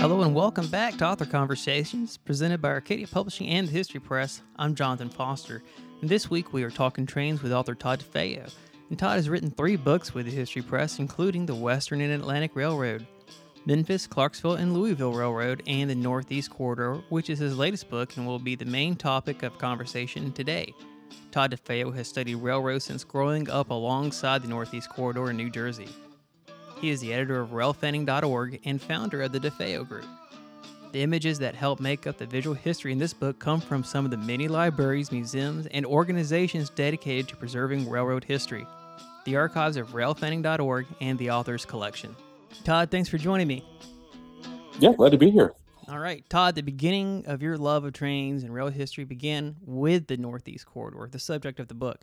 Hello and welcome back to Author Conversations, presented by Arcadia Publishing and the History Press. I'm Jonathan Foster, and this week we are talking trains with author Todd DeFeo. And Todd has written three books with the History Press, including the Western and Atlantic Railroad, Memphis, Clarksville, and Louisville Railroad, and the Northeast Corridor, which is his latest book and will be the main topic of conversation today. Todd DeFeo has studied railroads since growing up alongside the Northeast Corridor in New Jersey. He is the editor of railfanning.org and founder of the DeFeo Group. The images that help make up the visual history in this book come from some of the many libraries, museums, and organizations dedicated to preserving railroad history, the archives of railfanning.org, and the author's collection. Todd, thanks for joining me. Yeah, glad to be here. All right, Todd, the beginning of your love of trains and rail history began with the Northeast Corridor, the subject of the book.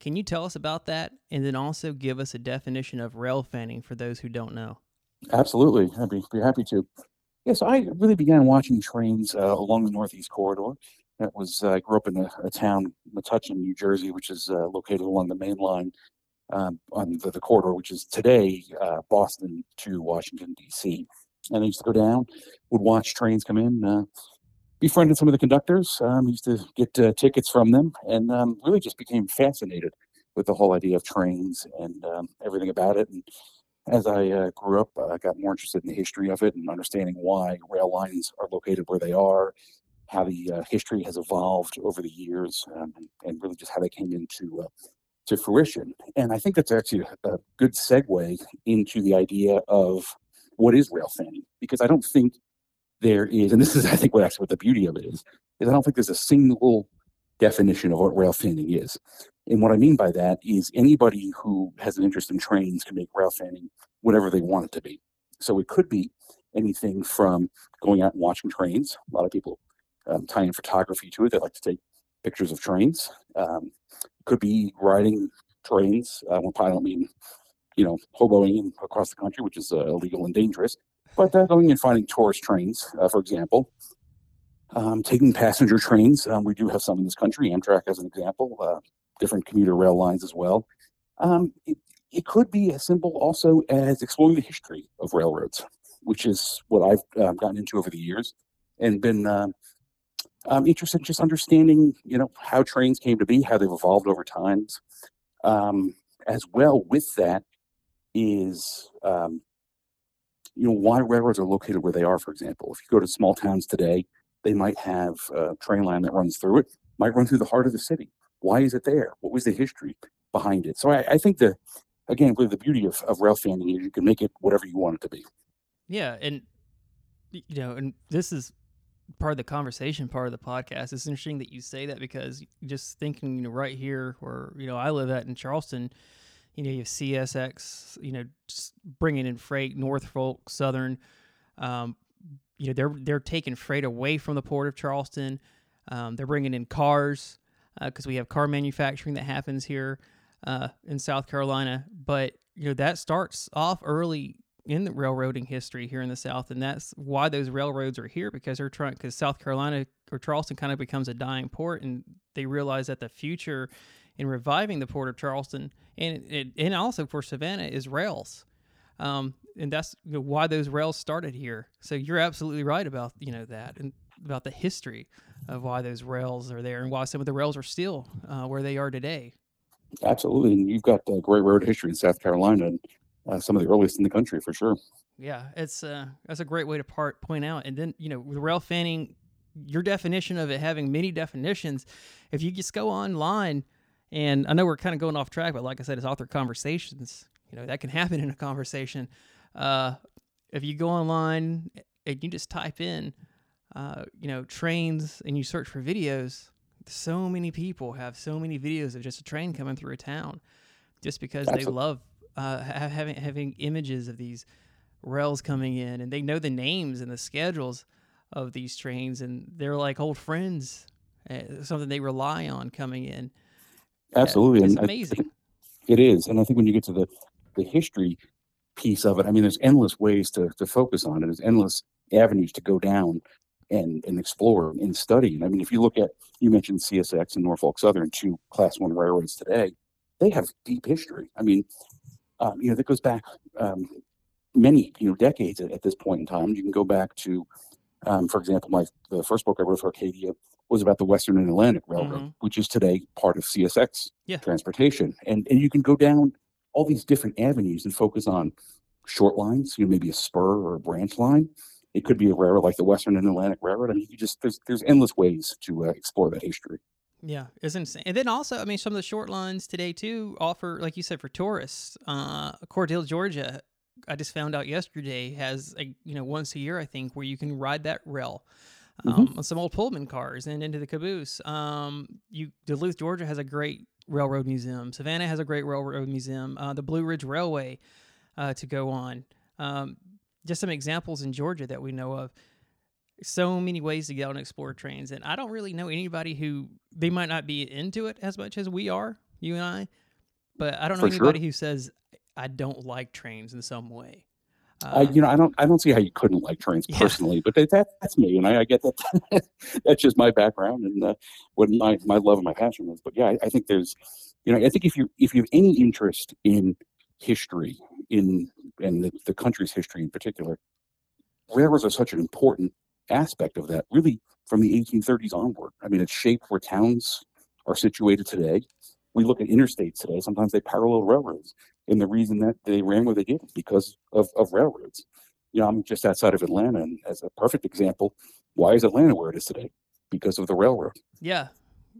Can you tell us about that and then also give us a definition of rail fanning for those who don't know? Absolutely. I'd be, be happy to. Yes, I really began watching trains uh, along the Northeast Corridor. That was, uh, I grew up in a, a town, Metuchen, New Jersey, which is uh, located along the main line um, on the, the, corridor, which is today uh, Boston to Washington, D.C. And I used to go down, would watch trains come in, uh, befriended some of the conductors, um, used to get uh, tickets from them, and um, really just became fascinated with the whole idea of trains and um, everything about it. And as I uh, grew up, I got more interested in the history of it and understanding why rail lines are located where they are, how the uh, history has evolved over the years, um, and, and, really just how they came into uh, to fruition. And I think that's actually a good segue into the idea of what is rail fanning, because I don't think there is, and this is, I think, what actually what the beauty of it is, is I don't think there's a single definition of what rail fanning is. And what I mean by that is anybody who has an interest in trains can make rail fanning whatever they want it to be. So it could be anything from going out and watching trains. A lot of people um, tie in photography to it. They like to take pictures of trains. Um, could be riding trains. Uh, when I don't mean, you know, hoboing across the country, which is uh, illegal and dangerous. But uh, going and finding tourist trains, uh, for example, um, taking passenger trains. Um, we do have some in this country. Amtrak, as an example, uh, different commuter rail lines as well. Um, it, it, could be as simple also as exploring the history of railroads, which is what I've um, gotten into over the years, and been um, I'm interested in just understanding, you know, how trains came to be, how they've evolved over times. Um, as well with that is um, you know, why railroads are located where they are, for example. If you go to small towns today, they might have a train line that runs through it, might run through the heart of the city. Why is it there? What was the history behind it? So I, I think the, again, really the beauty of, of rail fanning is you can make it whatever you want it to be. Yeah. And, you know, and this is part of the conversation part of the podcast. It's interesting that you say that because just thinking, you know, right here where, you know, I live at in Charleston, you know, you have CSX, you know, bringing in freight, Norfolk Southern. Um, you know, they're they're taking freight away from the port of Charleston. Um, they're bringing in cars because uh, we have car manufacturing that happens here uh, in South Carolina. But you know, that starts off early in the railroading history here in the South, and that's why those railroads are here because they're trying because South Carolina or Charleston kind of becomes a dying port, and they realize that the future in reviving the port of Charleston and and also for Savannah is rails, um, and that's why those rails started here. So you're absolutely right about you know that and about the history of why those rails are there and why some of the rails are still uh, where they are today. Absolutely, and you've got a great road history in South Carolina and uh, some of the earliest in the country for sure. Yeah, it's uh, that's a great way to part point out. And then you know, with rail fanning, your definition of it having many definitions. If you just go online and I know we're kind of going off track, but like I said, it's author conversations. You know, that can happen in a conversation. Uh, if you go online and you just type in, uh, you know, trains and you search for videos, so many people have so many videos of just a train coming through a town just because Absolutely. they love uh, having having images of these rails coming in and they know the names and the schedules of these trains and they're like old friends, uh, something they rely on coming in. Absolutely, it's and amazing. It is, and I think when you get to the the history piece of it, I mean, there's endless ways to to focus on it. There's endless avenues to go down and and explore and study. And I mean, if you look at you mentioned CSX and Norfolk Southern, two Class One railroads today, they have deep history. I mean, um, you know, that goes back um, many you know decades at, at this point in time. You can go back to, um, for example, my the first book I wrote for Arcadia was about the Western and Atlantic Railroad, Mhm. which is today part of CSX Yeah. transportation, and and you can go down all these different avenues and focus on short lines, you know, maybe a spur or a branch line. It could be a railroad like the Western and Atlantic Railroad. I mean, you just there's there's endless ways to uh, explore that history. Yeah, it's insane. And then also, I mean, some of the short lines today too offer, like you said, for tourists. Uh, Cordell, Georgia, I just found out yesterday has a you know once a year I think where you can ride that rail. Um, on some old Pullman cars and into the caboose. Um, you Duluth, Georgia has a great railroad museum. Savannah has a great railroad museum. Uh, the Blue Ridge Railway uh, to go on. Um, just some examples in Georgia that we know of so many ways to get out and explore trains and i don't really know anybody who they might not be into it as much as we are you and i but i don't know For sure. anybody who says i don't like trains in some way I, you know, I don't, I don't see how you couldn't like trains Yeah. personally, but that, that that's me, and I, I get that. that's just my background and uh, what my my love and my passion is. But yeah, I, I think there's, you know, I think if you if you have any interest in history, in and the, the country's history in particular, railroads are such an important aspect of that. Really, from the 1830s onward. I mean, it shaped where towns are situated today. We look at interstates today. Sometimes they parallel railroads. And the reason that they ran where they did is because of, of railroads. You know, I'm just outside of Atlanta, and as a perfect example, why is Atlanta where it is today? Because of the railroad. yeah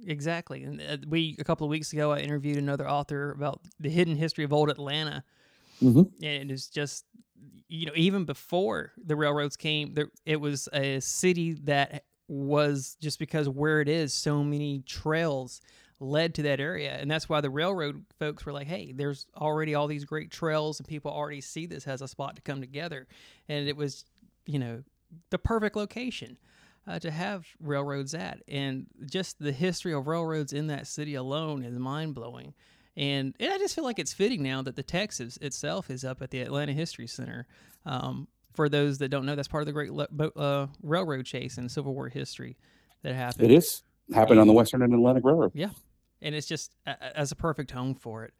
exactly and uh, we a couple of weeks ago i interviewed another author about the hidden history of old atlanta Mhm. and it's just you know even before the railroads came there it was a city that was just because where it is so many trails led to that area and that's why the railroad folks were like hey there's already all these great trails and people already see this as a spot to come together and it was you know the perfect location uh, to have railroads at and just the history of railroads in that city alone is mind-blowing and, and I just feel like it's fitting now that the Texas itself is up at the Atlanta History Center. Um, for those that don't know, that's part of the Great Le- uh, Railroad Chase and Civil War history that happened. It is happened on the Western and Atlantic Railroad. And it's just a- as a perfect home for it.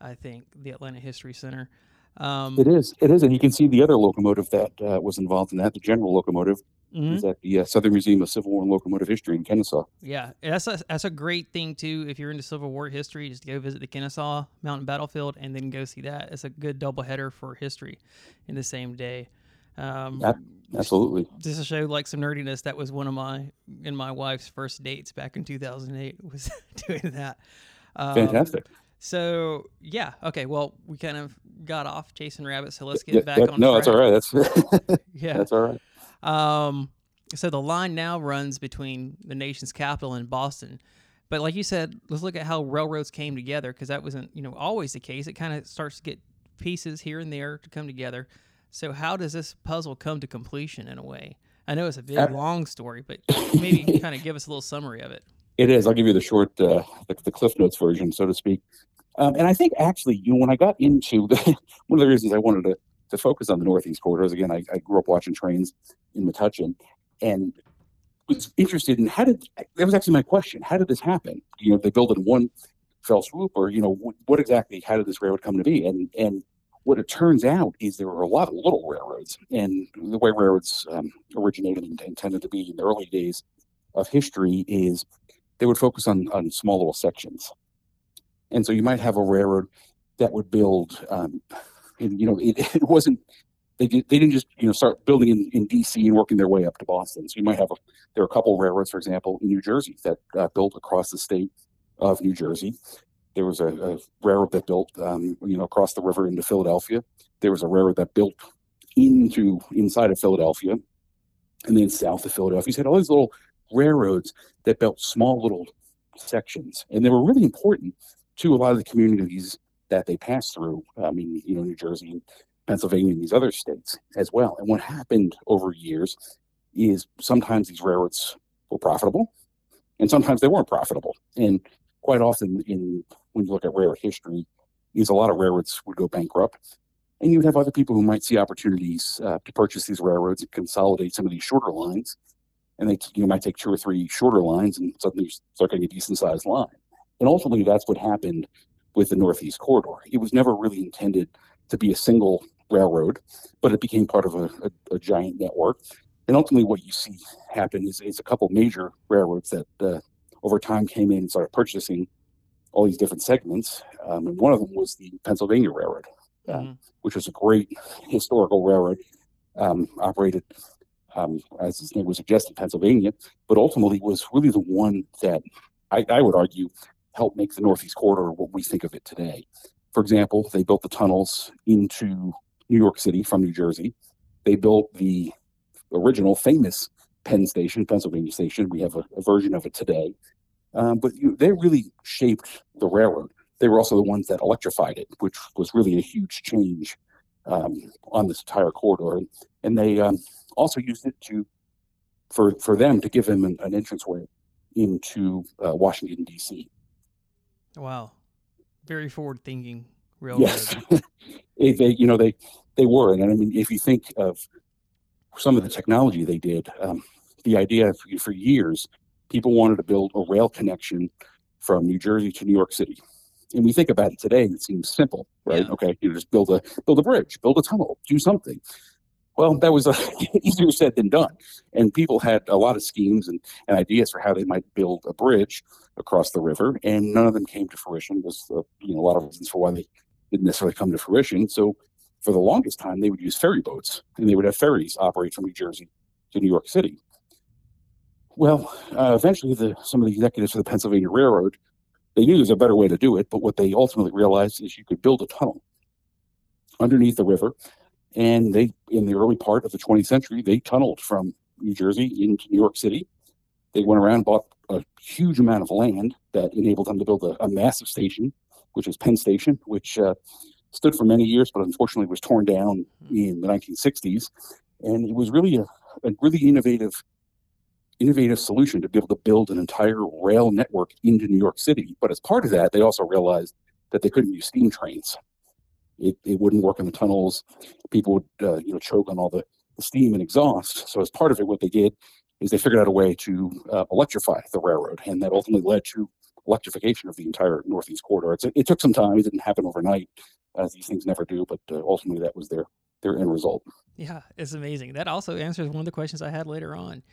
I think the Atlanta History Center. Um, It is. It is, and you can see the other locomotive that uh, was involved in that. The General locomotive mhm. is at the uh, Southern Museum of Civil War and Locomotive History in Kennesaw. Yeah, that's a, that's a great thing too. If you're into Civil War history, just go visit the Kennesaw Mountain Battlefield and then go see that. It's a good double header for history in the same day. Um, Yep. Absolutely. just to show like some nerdiness, that was one of my and my wife's first dates back in 2008 was doing that. Um, Fantastic. So yeah, okay. Well, we kind of got off chasing rabbits, so let's get Yeah, back that- on. no, that's all right. That's Yeah. that's all right. Um, so the line now runs between the nation's capital and Boston. But like you said, let's look at how railroads came together because that wasn't, you know, always the case. It kind of starts to get pieces here and there to come together. So how does this puzzle come to completion in a way? I know it's a big, Uh, long story, but maybe kind of give us a little summary of it. It is. I'll give you the short, uh, the, the Cliff Notes version, so to speak. Um, and I think actually, you know, when I got into the, one of the reasons I wanted to, to focus on the Northeast corridors, again, I, I grew up watching trains in Metuchen and was interested in how did, that was actually my question. How did this happen? You know, they built it in one fell swoop or, you know, what, what exactly, how did this railroad come to be? And, and what it turns out is there were a lot of little railroads and the way railroads um, originated and intended to be in the early days of history is they would focus on on small little sections, and so you might have a railroad that would build. Um, and, you know, it, it wasn't they did, they didn't just you know start building in, in D.C. and working their way up to Boston. So you might have a there are a couple railroads, for example, in New Jersey that uh, built across the state of New Jersey. There was a, a railroad that built um, you know across the river into Philadelphia. There was a railroad that built into inside of Philadelphia, and then south of Philadelphia. You had all these little railroads that built small little sections, and they were really important to a lot of the communities that they passed through. I mean, you know, New Jersey and Pennsylvania and these other states as well. And what happened over years is sometimes these railroads were profitable, and sometimes they weren't profitable. And quite often, in when you look at railroad history, is a lot of railroads would go bankrupt. And you would have other people who might see opportunities uh, to purchase these railroads and consolidate some of these shorter lines and they you know, might take two or three shorter lines and suddenly start getting a decent sized line. And ultimately, that's what happened with the Northeast Corridor. It was never really intended to be a single railroad, but it became part of a, a, a giant network. And ultimately, what you see happen is, is a couple major railroads that uh, over time came in and started purchasing all these different segments. Um, and one of them was the Pennsylvania Railroad, uh, mm-hmm. which was a great historical railroad, um, operated, um, as its name would suggest, in Pennsylvania, but ultimately was really the one that I, I would argue helped make the Northeast Corridor what we think of it today. For example, they built the tunnels into New York City from New Jersey. They built the original famous Penn Station, Pennsylvania Station. We have a, a version of it today. Um, but you, they really shaped the railroad. They were also the ones that electrified it, which was really a huge change um, on this entire corridor. And, they um, also used it to for for them to give them an, an entranceway into uh, Washington D.C. Wow, very forward thinking railroad. Yes, they you know they they were, and I mean if you think of some of the technology they did, um, the idea for, for years people wanted to build a rail connection from New Jersey to New York City. And we think about it today, it seems simple, right? Yeah. Okay, you know, just build a build a bridge, build a tunnel, do something. Well, that was uh, easier said than done. And people had a lot of schemes and, and ideas for how they might build a bridge across the river, and none of them came to fruition. There's uh, you know a lot of reasons for why they didn't necessarily come to fruition. So for the longest time, they would use ferry boats, and they would have ferries operate from New Jersey to New York City. Well, uh, eventually, the, some of the executives for the Pennsylvania Railroad they knew there's a better way to do it, but what they ultimately realized is you could build a tunnel underneath the river, and they, in the early part of the 20th century, they tunneled from New Jersey into New York City. They went around, bought a huge amount of land that enabled them to build a, a massive station, which is Penn Station, which uh, stood for many years, but unfortunately was torn down in the 1960s. And it was really a, a really innovative innovative solution to be able to build an entire rail network into New York City. But as part of that, they also realized that they couldn't use steam trains. It, it wouldn't work in the tunnels. People would uh, you know choke on all the, the, steam and exhaust. So as part of it, what they did is they figured out a way to uh, electrify the railroad, and that ultimately led to electrification of the entire Northeast corridor. It's, it took some time; it didn't happen overnight, as these things never do. But uh, ultimately, that was their their end result. Yeah, it's amazing. That also answers one of the questions I had later on.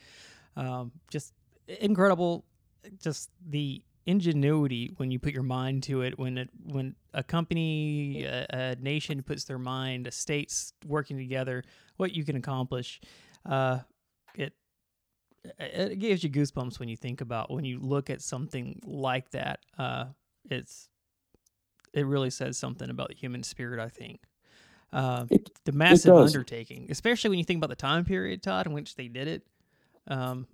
Um, just incredible, just the ingenuity when you put your mind to it. When it when a company, a, a nation puts their mind, a state's working together, what you can accomplish. Uh, it it gives you goosebumps when you think about when you look at something like that. Uh, it's it really says something about the human spirit. I think. Uh, it, the massive undertaking, especially when you think about the time period, Todd, in which they did it. Um,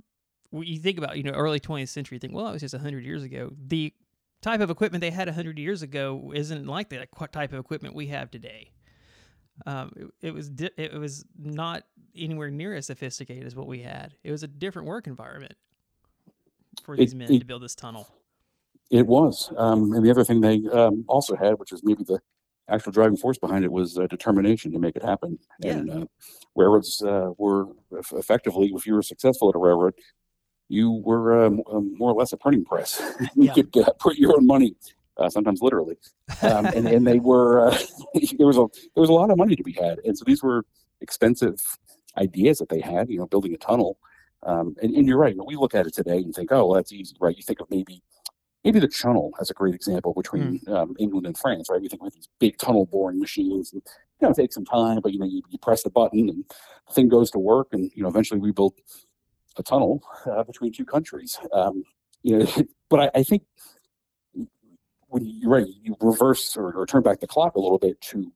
you think about you know early 20th century, you think well, it was just 100 years ago. The type of equipment they had 100 years ago isn't like the type of equipment we have today. Um, it, it, was di- it was not anywhere near as sophisticated as what we had. It was a different work environment for these it, men it, to build this tunnel. It was, um, and the other thing they um, also had, which is maybe the actual driving force behind it was uh, determination to make it happen. Yeah. And uh, railroads uh, were effectively, if you were successful at a railroad, you were um, um, more or less a printing press. you yeah. could uh, put your own money, uh, sometimes literally, um, and, and they were uh, there was a there was a lot of money to be had, and so these were expensive ideas that they had. You know, building a tunnel. Um, and, and, you're right. We look at it today and think, oh, well, that's easy, right? You think of maybe maybe the channel as a great example between mm. um, England and France, right? We think with these big tunnel boring machines, and you know, it takes some time, but you know, you, you press the button and the thing goes to work, and you know, eventually we built a tunnel uh, between two countries. Um, you know, but I, I, think when you're right, you reverse or, or turn back the clock a little bit to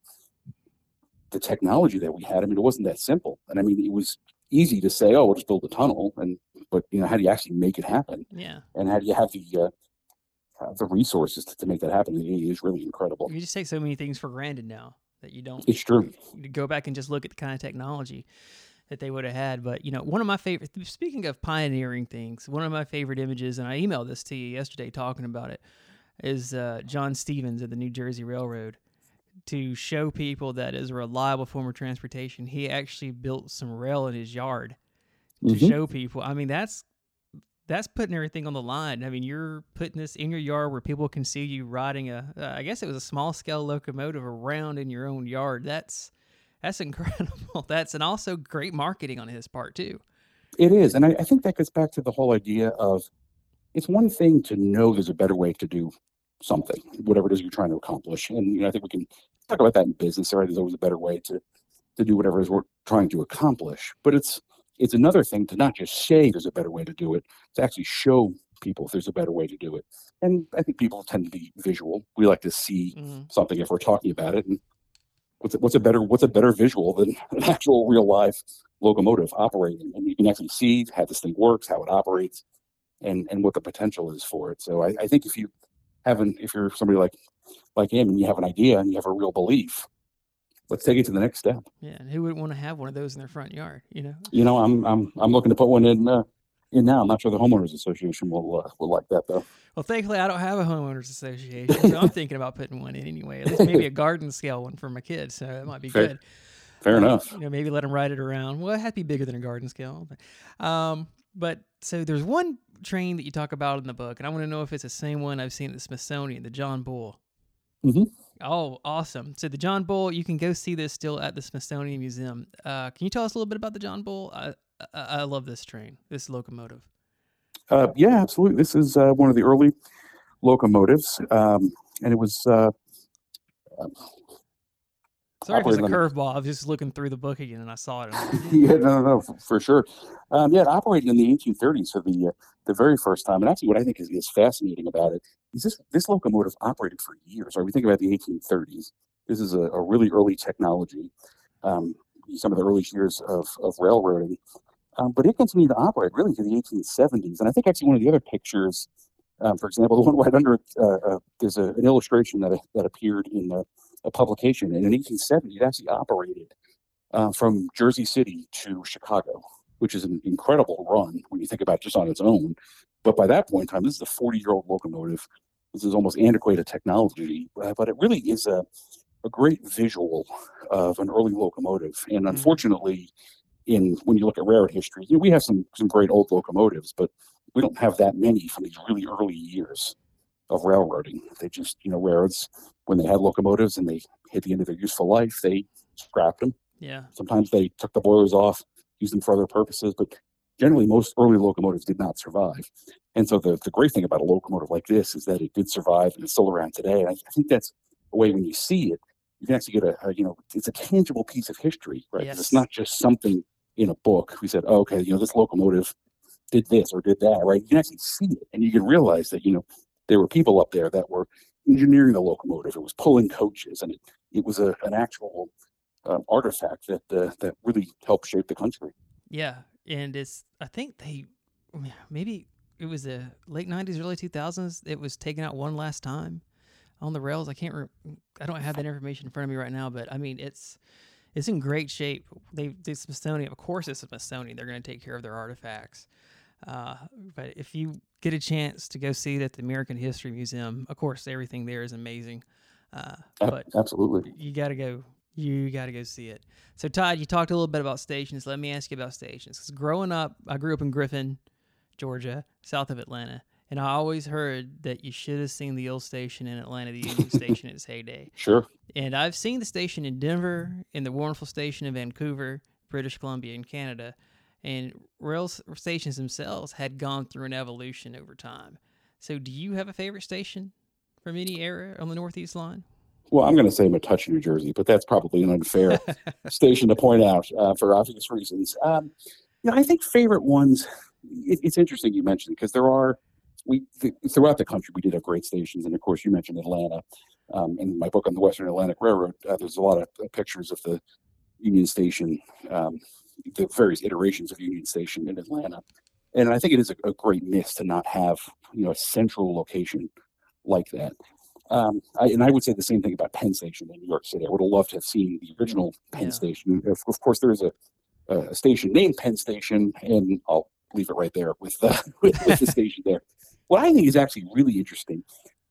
the technology that we had. I mean, it wasn't that simple, and I mean, it was easy to say, "Oh, we'll just build a tunnel," and but you know, how do you actually make it happen? Yeah. And how do you have the uh, the resources to, to make that happen is really incredible. You just take so many things for granted now that you don't. It's true. go back and just look at the kind of technology that they would have had. But you know, one of my favorite. Speaking of pioneering things, one of my favorite images, and I emailed this to you yesterday talking about it, is uh, John Stevens at the New Jersey Railroad. To show people that is a reliable form of transportation, he actually built some rail in his yard to mm-hmm. show people. I mean, that's that's putting everything on the line. I mean, you're putting this in your yard where people can see you riding a, uh, I guess it was a small scale locomotive around in your own yard. That's That's incredible. That's and also great marketing on his part too. It is, and I, I think that goes back to the whole idea of it's one thing to know there's a better way to do something, whatever it is you're trying to accomplish, and you know, I think we can talk about that in business. Right, there's always a better way to to do whatever it is we're trying to accomplish, but it's it's another thing to not just say there's a better way to do it, to actually show people if there's a better way to do it. And I think people tend to be visual. We like to see Mhm. something if we're talking about it. And what's a, what's a better what's a better visual than an actual real life locomotive operating? And you can actually see how this thing works, how it operates, and and what the potential is for it. So I, I think if you haven't, if you're somebody like like him and you have an idea and you have a real belief, let's take it to the next step. Yeah, and who wouldn't want to have one of those in their front yard? You know. You know, I'm I'm I'm looking to put one in uh, in now. I'm not sure the homeowners association will uh, will like that though. Well, thankfully, I don't have a homeowners association, so I'm thinking about putting one in anyway. At least maybe a garden scale one for my kids, so that might be Fair- good. Fair Uh, enough. You know, maybe let them ride it around. Well, it had to be bigger than a garden scale. But, um, but so there's one train that you talk about in the book, and I want to know if it's the same one I've seen at the Smithsonian, the John Bull. Mhm. Oh, awesome! So the John Bull, you can go see this still at the Smithsonian Museum. Uh, can you tell us a little bit about the John Bull? I, I, I love this train, this locomotive. Uh, yeah, absolutely. This is uh, one of the early locomotives, um, and it was uh, Sorry it's a curveball. I was just looking through the book again and I saw it. and I'm like, yeah, no, no, no, for, for sure. Um, yeah, it operated in the 1830s for the uh, the very first time. And actually, what I think is, is fascinating about it is this this locomotive operated for years. Right, we think about the 1830s. This is a, a really early technology. Um, some of the early years of of railroading, um, but it continued to operate really to the 1870s. And I think actually one of the other pictures, um, for example, the one right under it, uh, uh, there's a, an illustration that that appeared in the, a publication. And in 1870, it actually operated uh, from Jersey City to Chicago, which is an incredible run when you think about it just on its own. But by that point in time, this is a 40 year old locomotive. This is almost antiquated technology, uh, but it really is a, a great visual of an early locomotive. And unfortunately, in when you look at railroad history, you know, we have some some great old locomotives, but we don't have that many from these really early years of railroading. They just, you know, railroads when they had locomotives and they hit the end of their useful life, they scrapped them yeah. Sometimes they took the boilers off, used them for other purposes, but generally most early locomotives did not survive. And so the, the great thing about a locomotive like this is that it did survive and it's still around today. And I, I think that's a way when you see it, you can actually get a, a you know, it's a tangible piece of history, right? Yes. It's not just something in a book. We said, oh, okay, you know, this locomotive did this or did that, right? You can actually see it and you can realize that, you know, there were people up there that were engineering the locomotive. It was pulling coaches and it, it was a, an actual um, artifact that uh, that really helped shape the country. Yeah, and it's I think they maybe it was the late '90s, early 2000s. It was taken out one last time on the rails. I can't. Re- I don't have that information in front of me right now, but I mean it's it's in great shape. They the Smithsonian, of course, it's Smithsonian. They're going to take care of their artifacts. Uh, but if you get a chance to go see it at the American History Museum, of course, everything there is amazing. Uh, but Absolutely. you got to go. You got to go see it. So, Todd, you talked a little bit about stations. Let me ask you about stations. Because growing up, I grew up in Griffin, Georgia, south of Atlanta, and I always heard that you should have seen the old station in Atlanta, the Union Station in its heyday. Sure. And I've seen the station in Denver, and the wonderful station in Vancouver, British Columbia, in Canada. And rail stations themselves had gone through an evolution over time. So, do you have a favorite station from any era on the Northeast line? Well, I'm going to say Metuchen, New Jersey, but that's probably an unfair station to point out uh, for obvious reasons. Um, you know, I think favorite ones. It, it's interesting you mentioned because there are we th- throughout the country we did have great stations, and of course you mentioned Atlanta. Um, in my book on the Western Atlantic Railroad, uh, there's a lot of uh, pictures of the Union Station, um, the various iterations of Union Station in Atlanta, and I think it is a, a great miss to not have you know a central location like that. Um, I, and I would say the same thing about Penn Station in New York City. I would have loved to have seen the original Penn Yeah. Station. Of, of course, there is a, a station named Penn Station, and I'll leave it right there with the, with, with the station there. What I think is actually really interesting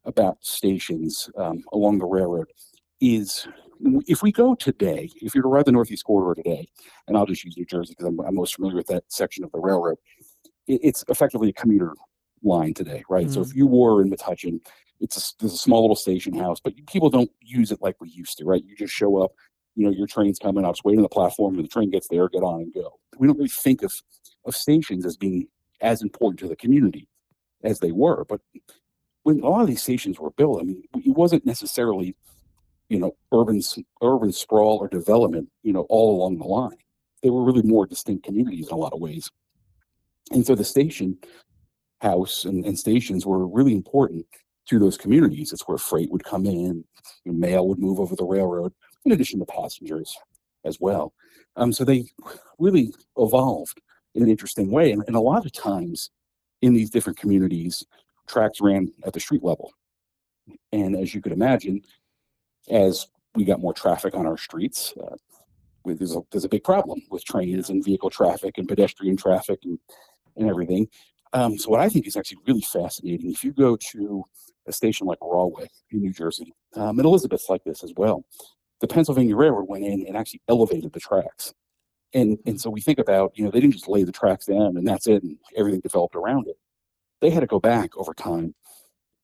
about stations um, along the railroad is if we go today, if you were to ride the Northeast Corridor today, and I'll just use New Jersey because I'm, I'm most familiar with that section of the railroad, it, it's effectively a commuter line today, right? So if mm-hmm. you were in Metuchen, it's a, there's a small little station house, but people don't use it like we used to, right? You just show up, you know, your train's coming, I'll just wait on the platform and the train gets there, get on and go. We don't really think of, of stations as being as important to the community as they were. But when a lot of these stations were built, I mean, it wasn't necessarily, you know, urban urban sprawl or development, you know, all along the line. They were really more distinct communities in a lot of ways. And so the station house and, and stations were really important to those communities. It's where freight would come in, mail would move over the railroad, in addition to passengers as well. Um, so they really evolved in an interesting way. And, and a lot of times in these different communities, tracks ran at the street level. And as you could imagine, as we got more traffic on our streets, uh, there's, a, there's a big problem with trains and vehicle traffic and pedestrian traffic and, and everything. Um, so what I think is actually really fascinating, if you go to a station like Rahway in New Jersey, um, and Elizabeth's like this as well, the Pennsylvania Railroad went in and actually elevated the tracks. And, and so we think about, you know, they didn't just lay the tracks down and that's it and everything developed around it. They had to go back over time,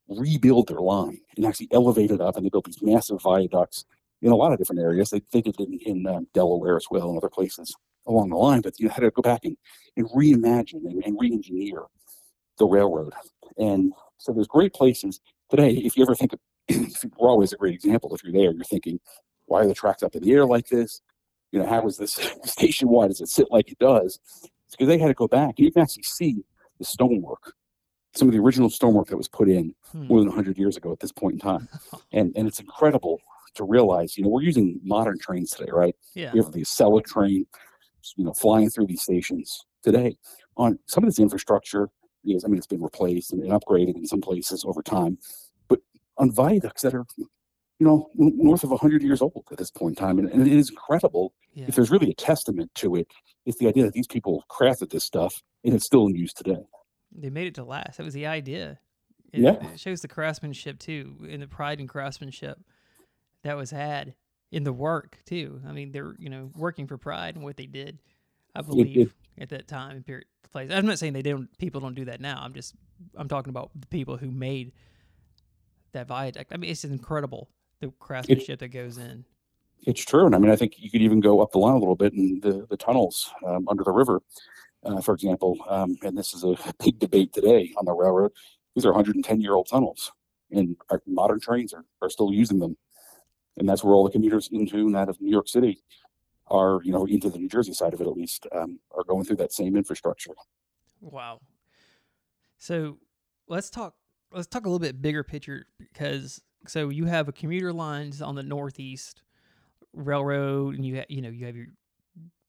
rebuild their line and actually elevate it up and they built these massive viaducts in a lot of different areas. They, they did it in, in um, Delaware as well and other places along the line, but you had to go back and, and reimagine and, and re-engineer the railroad. And so there's great places today. If you ever think of, Rahway's a great example. If you're there, you're thinking, why are the tracks up in the air like this? You know, how is this station? Why does it sit like it does? It's because they had to go back. You can actually see the stonework, some of the original stonework that was put in hmm. more than 100 years ago at this point in time. and and it's incredible to realize, you know, we're using modern trains today, right? Yeah. We have the Acela train, you know, flying through these stations today. On some of this infrastructure, is, I mean, it's been replaced and, and upgraded in some places over time, but on viaducts that are you know, north of 100 years old at this point in time. And, and it is incredible. Yeah. If there's really a testament to it, it's the idea that these people crafted this stuff and it's still in use today. They made it to last. That was the idea. It, yeah. It shows the craftsmanship too, and the pride and craftsmanship that was had in the work too. I mean, they're, you know, working for pride and what they did, I believe, it, at that time and period place. I'm not saying they don't, people don't do that now. I'm just, I'm talking about the people who made that viaduct. I mean, it's incredible the craftsmanship that goes in. It's true, and I mean, I think you could even go up the line a little bit in the the tunnels um, under the river, uh, for example. Um, and this is a big debate today on the railroad. These are 110 year old tunnels, and our modern trains are, are still using them, and that's where all the commuters into and out of New York City are, you know, into the New Jersey side of it at least, um, are going through that same infrastructure. Wow. So let's talk. Let's talk a little bit bigger picture because so you have a commuter lines on the northeast railroad, and you ha- you know you have your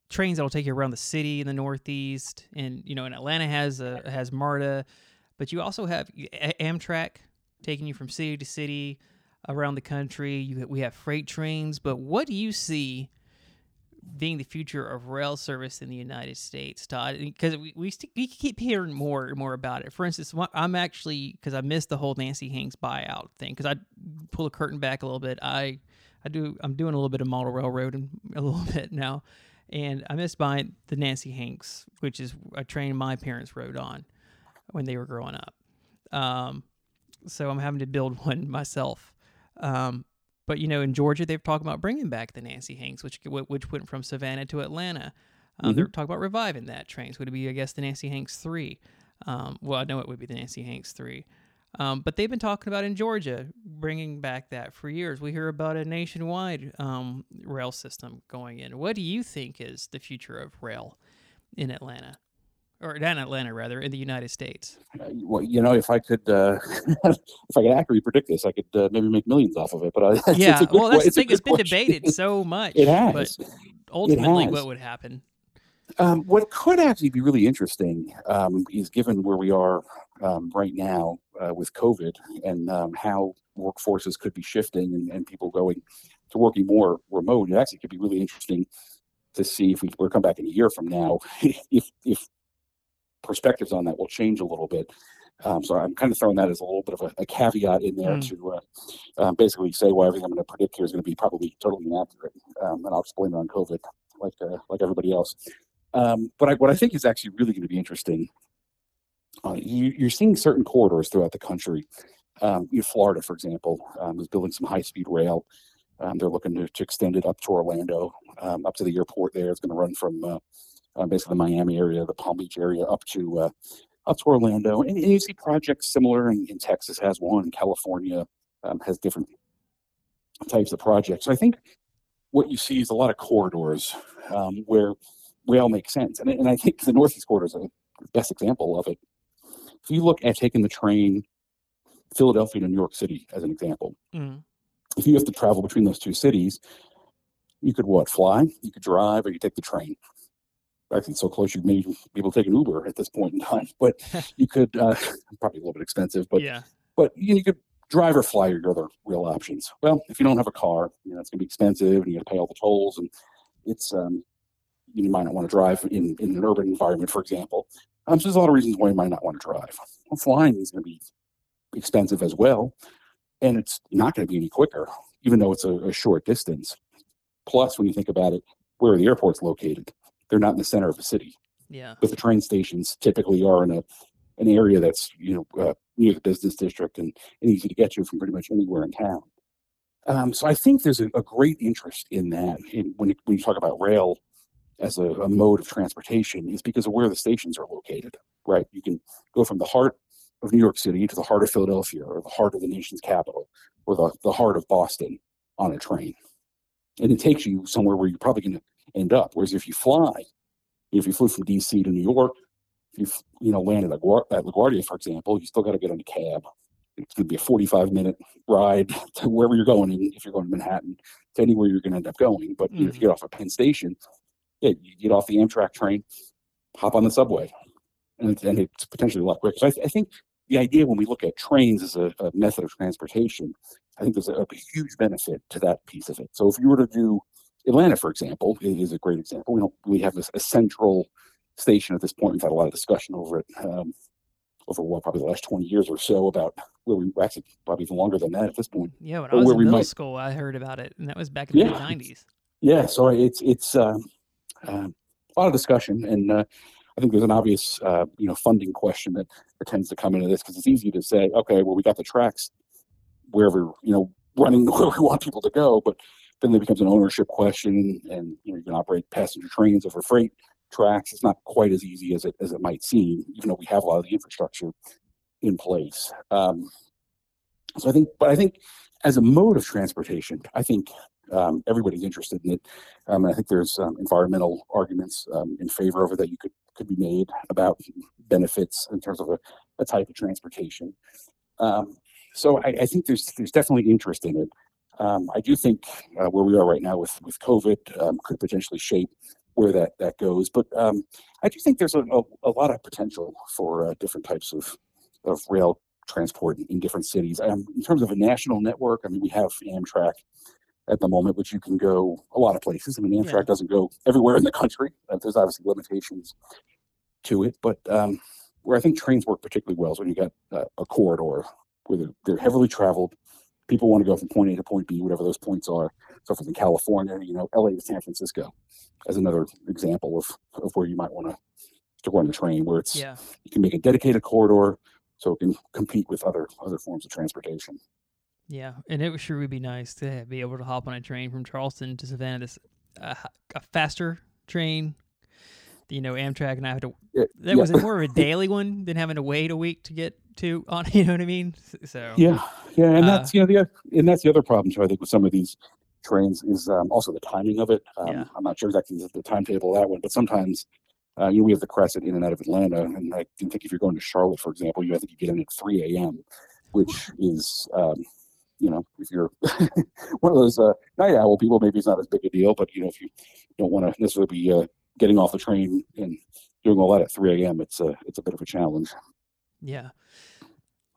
trains that'll take you around the city in the northeast, and you know, and Atlanta has a has MARTA, but you also have Amtrak taking you from city to city around the country. You we have freight trains, but what do you see being the future of rail service in the United States, Todd? Because we, we, we keep hearing more and more about it. For instance, I'm actually because I missed the whole Nancy Hanks buyout thing. Because I pull the curtain back a little bit. I I do I'm doing a little bit of model railroad and a little bit now, and I missed by the Nancy Hanks, which is a train my parents rode on when they were growing up. Um, so I'm having to build one myself. Um, but you know, in Georgia, they've talked about bringing back the Nancy Hanks, which which went from Savannah to Atlanta. Um, mm-hmm. They're talking about reviving that train. So it would be, I guess, the Nancy Hanks three? Um, well, I know it would be the Nancy Hanks three. Um, but they've been talking about in Georgia bringing back that for years. We hear about a nationwide um, rail system going in. What do you think is the future of rail in Atlanta? or not Atlanta, rather, in the United States? Uh, well, you know, if I could, uh, if I could accurately predict this, I could uh, maybe make millions off of it. But uh, yeah, well, that's the thing. It's been question. debated so much. it has. But ultimately, has. what would happen? Um, what could actually be really interesting um, is given where we are um, right now uh, with COVID and um, how workforces could be shifting and, and people going to working more remote. It actually could be really interesting to see if we were come back in a year from now, if if perspectives on that will change a little bit. Um, so I'm kind of throwing that as a little bit of a, a caveat in there mm. to uh, um, basically say why everything I'm going to predict here is going to be probably totally inaccurate, um, and I'll explain it on COVID, like uh, like everybody else. Um, but I, what I think is actually really going to be interesting, uh, you, are seeing certain corridors throughout the country. Um, you Florida, for example, um, is building some high-speed rail Um, they're looking to, to extend it up to Orlando, um, up to the airport. There, it's going to run from uh, uh, basically the Miami area, the Palm Beach area, up to uh, up to Orlando. And, and, you see projects similar in, in Texas has one, California um, has different types of projects. So I think what you see is a lot of corridors um, where rail makes sense, and, and I think the Northeast corridor is a best example of it. If you look at taking the train Philadelphia to New York City as an example, Mm. if you have to travel between those two cities, you could what fly, you could drive, or you take the train. I think so close you may be able to take an Uber at this point in time, but you could uh, probably a little bit expensive, but yeah. but you, know, you could drive or fly are your other real options. Well, if you don't have a car, you know it's going to be expensive, and you got to pay all the tolls, and it's um, you might not want to drive in, in an urban environment, for example. Um, so there's a lot of reasons why you might not want to drive. Well, flying is going to be expensive as well, and it's not going to be any quicker, even though it's a, a short distance. Plus, when you think about it, where are the airports located? They're not in the center of the city Yeah. but the train stations typically are in a an area that's you know uh, near the business district and, and easy to get to from pretty much anywhere in town. Um, so I think there's a, a great interest in that in, when, when you talk about rail as a, a mode of transportation is because of where the stations are located. Right, you can go from the heart of New York City to the heart of Philadelphia or the heart of the nation's capital or the, the heart of Boston on a train, and it takes you somewhere where you're probably going to end up. Whereas if you fly, if you flew from DC to New York, if you you know landed at, Guar- at LaGuardia, for example, you still got to get on a cab. It's going to be a 45 minute ride to wherever you're going. If you're going to Manhattan, to anywhere you're going to end up going. But you know, if you mm. get off at Penn Station, yeah, you get off the Amtrak train, hop on the subway, and, it's- and it's potentially a lot quicker. So I, th- I think the idea when we look at trains as a, a method of transportation, I think there's a, a huge benefit to that piece of it. So if you were to do Atlanta, for example, is a great example. We don't we have this, a central station at this point. We've had a lot of discussion over it um, over what probably the last twenty years or so about where we actually probably even longer than that at this point. Yeah. When I was where in middle might- school, I heard about it, and that was back in Yeah, the nineties. Yeah, so it's it's um, a lot of discussion, and uh, I think there's an obvious uh, you know funding question that, that tends to come into this because it's easy to say, okay, well we got the tracks wherever you know running where we want people to go, but then there becomes an ownership question, and you know you can operate passenger trains over freight tracks. It's not quite as easy as it as it might seem, even though we have a lot of the infrastructure in place. Um, so I think, but I think as a mode of transportation, I think um, everybody's interested in it. Um, and I think there's um, environmental arguments um, in favor of it that you could could be made about benefits in terms of a, a type of transportation. Um, so I, I think there's there's definitely interest in it. Um, I do think uh, where we are right now with with COVID could potentially shape where that that goes. But I do think there's a, a, a lot of potential for uh, different types of of rail transport in, in different cities. In terms of a national network, I mean, we have Amtrak at the moment, which you can go a lot of places. I mean, Amtrak Yeah. doesn't go everywhere in the country. Uh, there's obviously limitations to it, but um, where I think trains work particularly well is when you got uh, a corridor where they're, they're heavily traveled. People want to go from point A to point B, whatever those points are. So if it's in California, you know, LA to San Francisco as another example of, of where you might want to to run the train, where it's Yeah. you can make a dedicated corridor so it can compete with other other forms of transportation. Yeah, and it would sure would be nice to be able to hop on a train from Charleston to Savannah. This uh, a faster train, you know, Amtrak, and I have to. That yeah. was more of a daily one than having to wait a week to get to on. You know what I mean? So Yeah, yeah, and Uh, that's you know the and that's the other problem too. I think with some of these trains is um, also the timing of it. Um, Yeah. I'm not sure exactly the, the timetable of that one, but sometimes uh, you know we have the Crescent in and out of Atlanta, and I can think if you're going to Charlotte, for example, you I think you get in at 3 a.m., which is um, you know if you're one of those uh, night owl people, maybe it's not as big a deal, but you know if you don't want to necessarily be uh, getting off the train and doing all that at 3 a.m., it's a it's a bit of a challenge. yeah.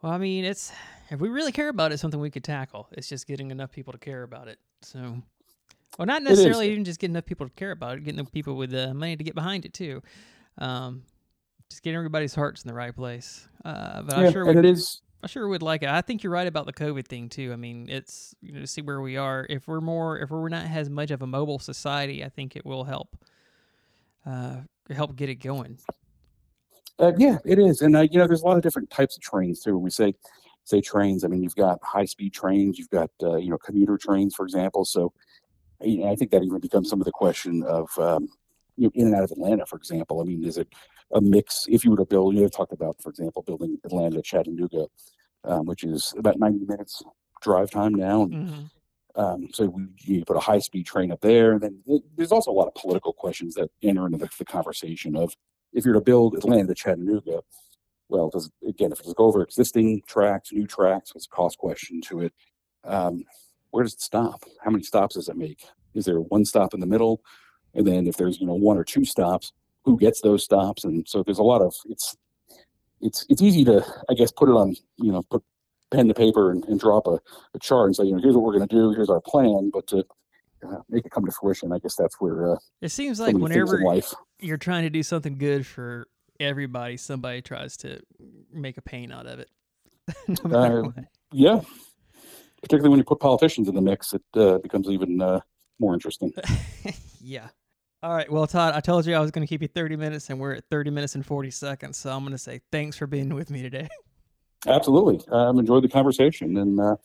Well, I mean, it's if we really care about it, it's something we could tackle. It's just getting enough people to care about it. So, well, not necessarily even just getting enough people to care about it, getting the people with the money to get behind it too. Um, just getting everybody's hearts in the right place. Uh, but yeah, sure and would, it is I sure would like it. I think you're right about the COVID thing too. I mean, it's you know to see where we are. If we're more, if we're not as much of a mobile society, I think it will help. Uh, help get it going. Uh, yeah, it is, and uh, you know, there's a lot of different types of trains too. When we say, say trains. I mean, you've got high speed trains, you've got uh, you know commuter trains, for example. So you know, I think that even becomes some of the question of um, you know, in and out of Atlanta, for example. I mean, is it a mix? If you were to build, you know, talked about, for example, building Atlanta Chattanooga, um, which is about 90 minutes drive time now. And, Mm-hmm. um, so we, you put a high speed train up there. And then th- there's also a lot of political questions that enter into the, the conversation of if you're to build Atlanta to Chattanooga, well, does again, if it's go over existing tracks, new tracks, it's a cost question to it. Um, where does it stop? How many stops does it make? Is there one stop in the middle? And then if there's, you know, one or two stops, who gets those stops? And so there's a lot of it's it's it's easy to, I guess, put it on, you know, put pen to paper and, and drop a, a chart and say, you know, here's what we're going to do, here's our plan, but to uh, make it come to fruition, I guess that's where uh, It seems like whenever you're trying to do something good for everybody, somebody tries to make a pain out of it. no Uh. Yeah, particularly when you put politicians in the mix, it uh, becomes even uh, more interesting. yeah. All right. Well, Todd, I told you I was going to keep you 30 minutes, and we're at 30 minutes and 40 seconds. So I'm going to say thanks for being with me today. Absolutely, um, enjoyed the conversation, and uh,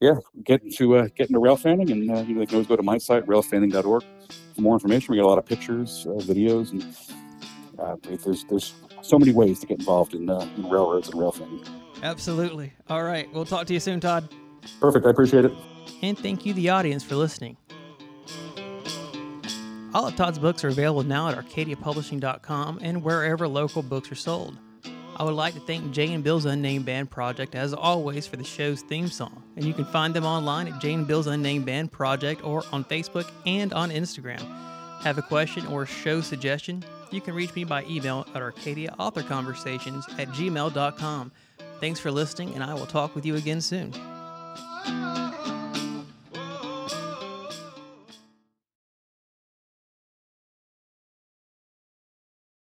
yeah, get to uh, get into rail fanning, and uh, you can always go to my site railfanning.org for more information. We got a lot of pictures, uh, videos, and uh, there's there's so many ways to get involved in, uh, in railroads and rail fanning. Absolutely. All right. We'll talk to you soon, Todd. Perfect, I appreciate it. And thank you, the audience, for listening. All of Todd's books are available now at arcadiapublishing.com and wherever local books are sold. I would like to thank Jay and Bill's Unnamed Band Project as always for the show's theme song, and you can find them online at Jay and Bill's Unnamed Band Project or on Facebook and on Instagram. Have a question or show suggestion? You can reach me by email at arcadiaauthorconversations at gmail.com. Thanks for listening, and I will talk with you again soon.